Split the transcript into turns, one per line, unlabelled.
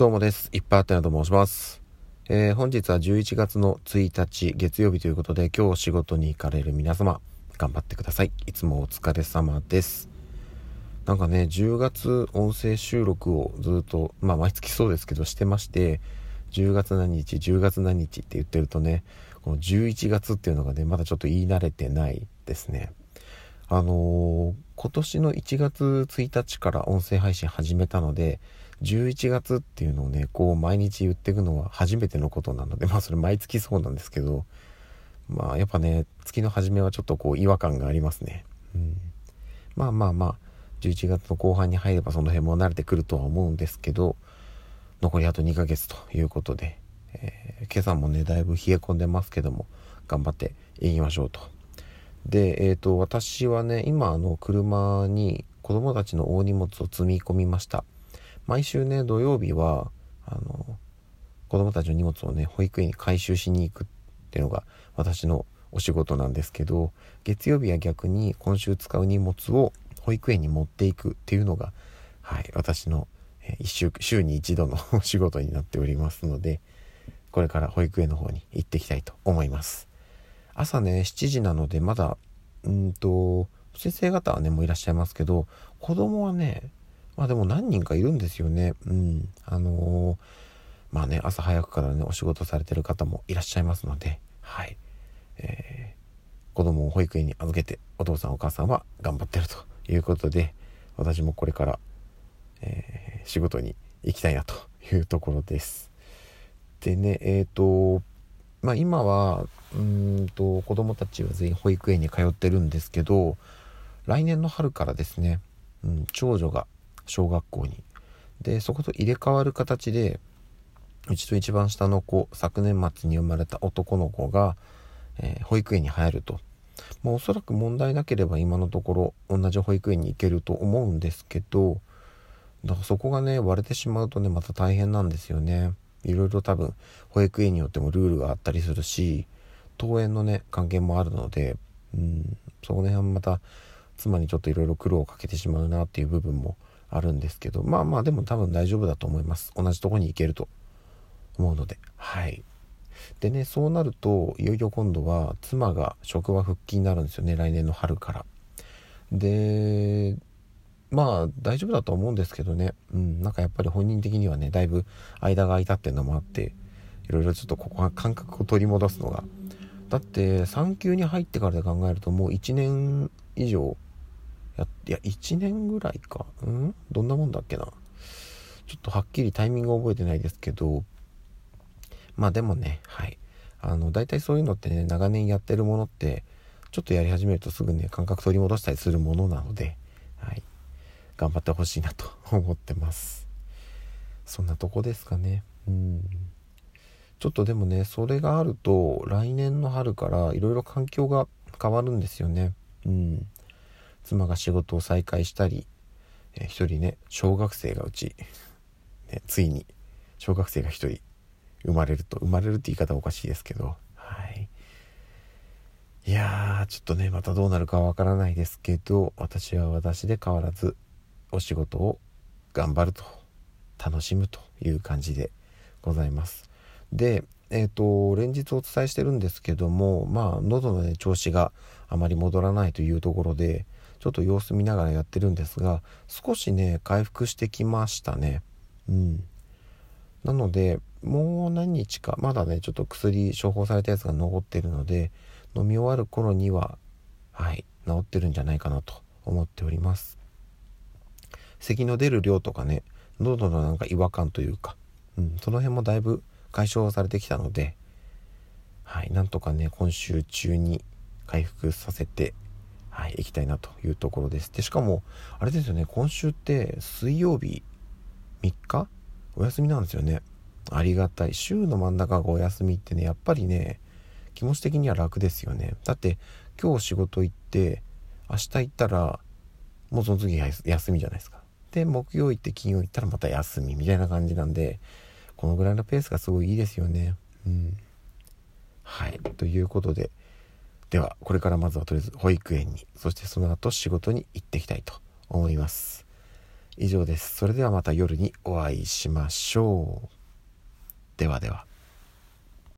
どうもです。いっぱいあったなと申します。えー、本日は11月の1日月曜日ということで、今日仕事に行かれる皆様、頑張ってください。いつもお疲れ様です。なんかね、10月音声収録をずっと、まあ毎月そうですけどしてまして、10月何日、10月何日って言ってるとね、この11月っていうのがね、まだちょっと言い慣れてないですね。あのー、今年の1月1日から音声配信始めたので、11月っていうのをねこう毎日言っていくのは初めてのことなので まあそれ毎月そうなんですけどまあやっぱね月の初めはちょっとこう違和感がありますね、うん、まあまあまあ11月の後半に入ればその辺も慣れてくるとは思うんですけど残りあと2ヶ月ということで、えー、今朝もねだいぶ冷え込んでますけども頑張っていきましょうと。でえっ、ー、と私はね今あの車に子供たちの大荷物を積み込みました。毎週ね土曜日はあの子供たちの荷物をね保育園に回収しに行くっていうのが私のお仕事なんですけど月曜日は逆に今週使う荷物を保育園に持っていくっていうのが、はい、私の1週週に1度の お仕事になっておりますのでこれから保育園の方に行っていきたいと思います。朝ね7時なのでまだうんと先生方はねもういらっしゃいますけど子供はねまあでも何人かいるんですよね。うん。あのー、まあね、朝早くからね、お仕事されてる方もいらっしゃいますので、はい。えー、子供を保育園に預けて、お父さんお母さんは頑張ってるということで、私もこれから、えー、仕事に行きたいなというところです。でね、えっ、ー、と、まあ今は、うんと、子供たちは全員保育園に通ってるんですけど、来年の春からですね、うん、長女が小学校に。でそこと入れ替わる形でうちと一番下の子昨年末に生まれた男の子が、えー、保育園に入ると。もうおそらく問題なければ今のところ同じ保育園に行けると思うんですけどだからそこがね割れてしまうとねまた大変なんですよね。いろいろ多分保育園によってもルールがあったりするし登園のね関係もあるのでうんそこら辺また妻にちょっといろいろ苦労をかけてしまうなっていう部分もあるんですけどまあまあでも多分大丈夫だと思います。同じとこに行けると思うので。はい。でねそうなるといよいよ今度は妻が職場復帰になるんですよね。来年の春から。でまあ大丈夫だと思うんですけどね。うん。なんかやっぱり本人的にはねだいぶ間が空いたっていうのもあっていろいろちょっとここは感覚を取り戻すのが。だって産休に入ってからで考えるともう1年以上やいや1年ぐらいか。うん？どんなもんだっけな。ちょっとはっきりタイミング覚えてないですけど。まあでもねはい。あの大体そういうのってね長年やってるものってちょっとやり始めるとすぐね感覚取り戻したりするものなので、頑張ってほしいなと 思ってます。そんなとこですかね。うん。ちょっとでもねそれがあると来年の春からいろいろ環境が変わるんですよね。うん。妻が仕事を再開したり、えー、一人ね小学生がうち、ね、ついに小学生が一人生まれると生まれるって言い方おかしいですけどはい。いやーちょっとねまたどうなるかわからないですけど私は私で変わらずお仕事を頑張ると楽しむという感じでございます。でえっ、ー、と連日お伝えしてるんですけどもまあ喉の、ね、調子があまり戻らないというところでちょっと様子見ながらやってるんですが少しね回復してきましたね。うん。なのでもう何日かまだねちょっと薬処方されたやつが残ってるので飲み終わる頃にははい治ってるんじゃないかなと思っております。咳の出る量とかね喉のなんか違和感というか、うん、その辺もだいぶ解消されてきたのではいなんとかね今週中に回復させてはい、行きたいなというところです。で、しかも、あれですよね、今週って水曜日3日？お休みなんですよね。ありがたい。週の真ん中がお休みってね、やっぱりね、気持ち的には楽ですよね。だって、今日仕事行って、明日行ったら、もうその次休みじゃないですか。で、木曜行って金曜行ったらまた休みみたいな感じなんで、このぐらいのペースがすごいいいですよね。うん。はい。ということで、ではこれからまずはとりあえず保育園にそしてその後仕事に行っていきたいと思います以上です。それではまた夜にお会いしましょう。ではでは。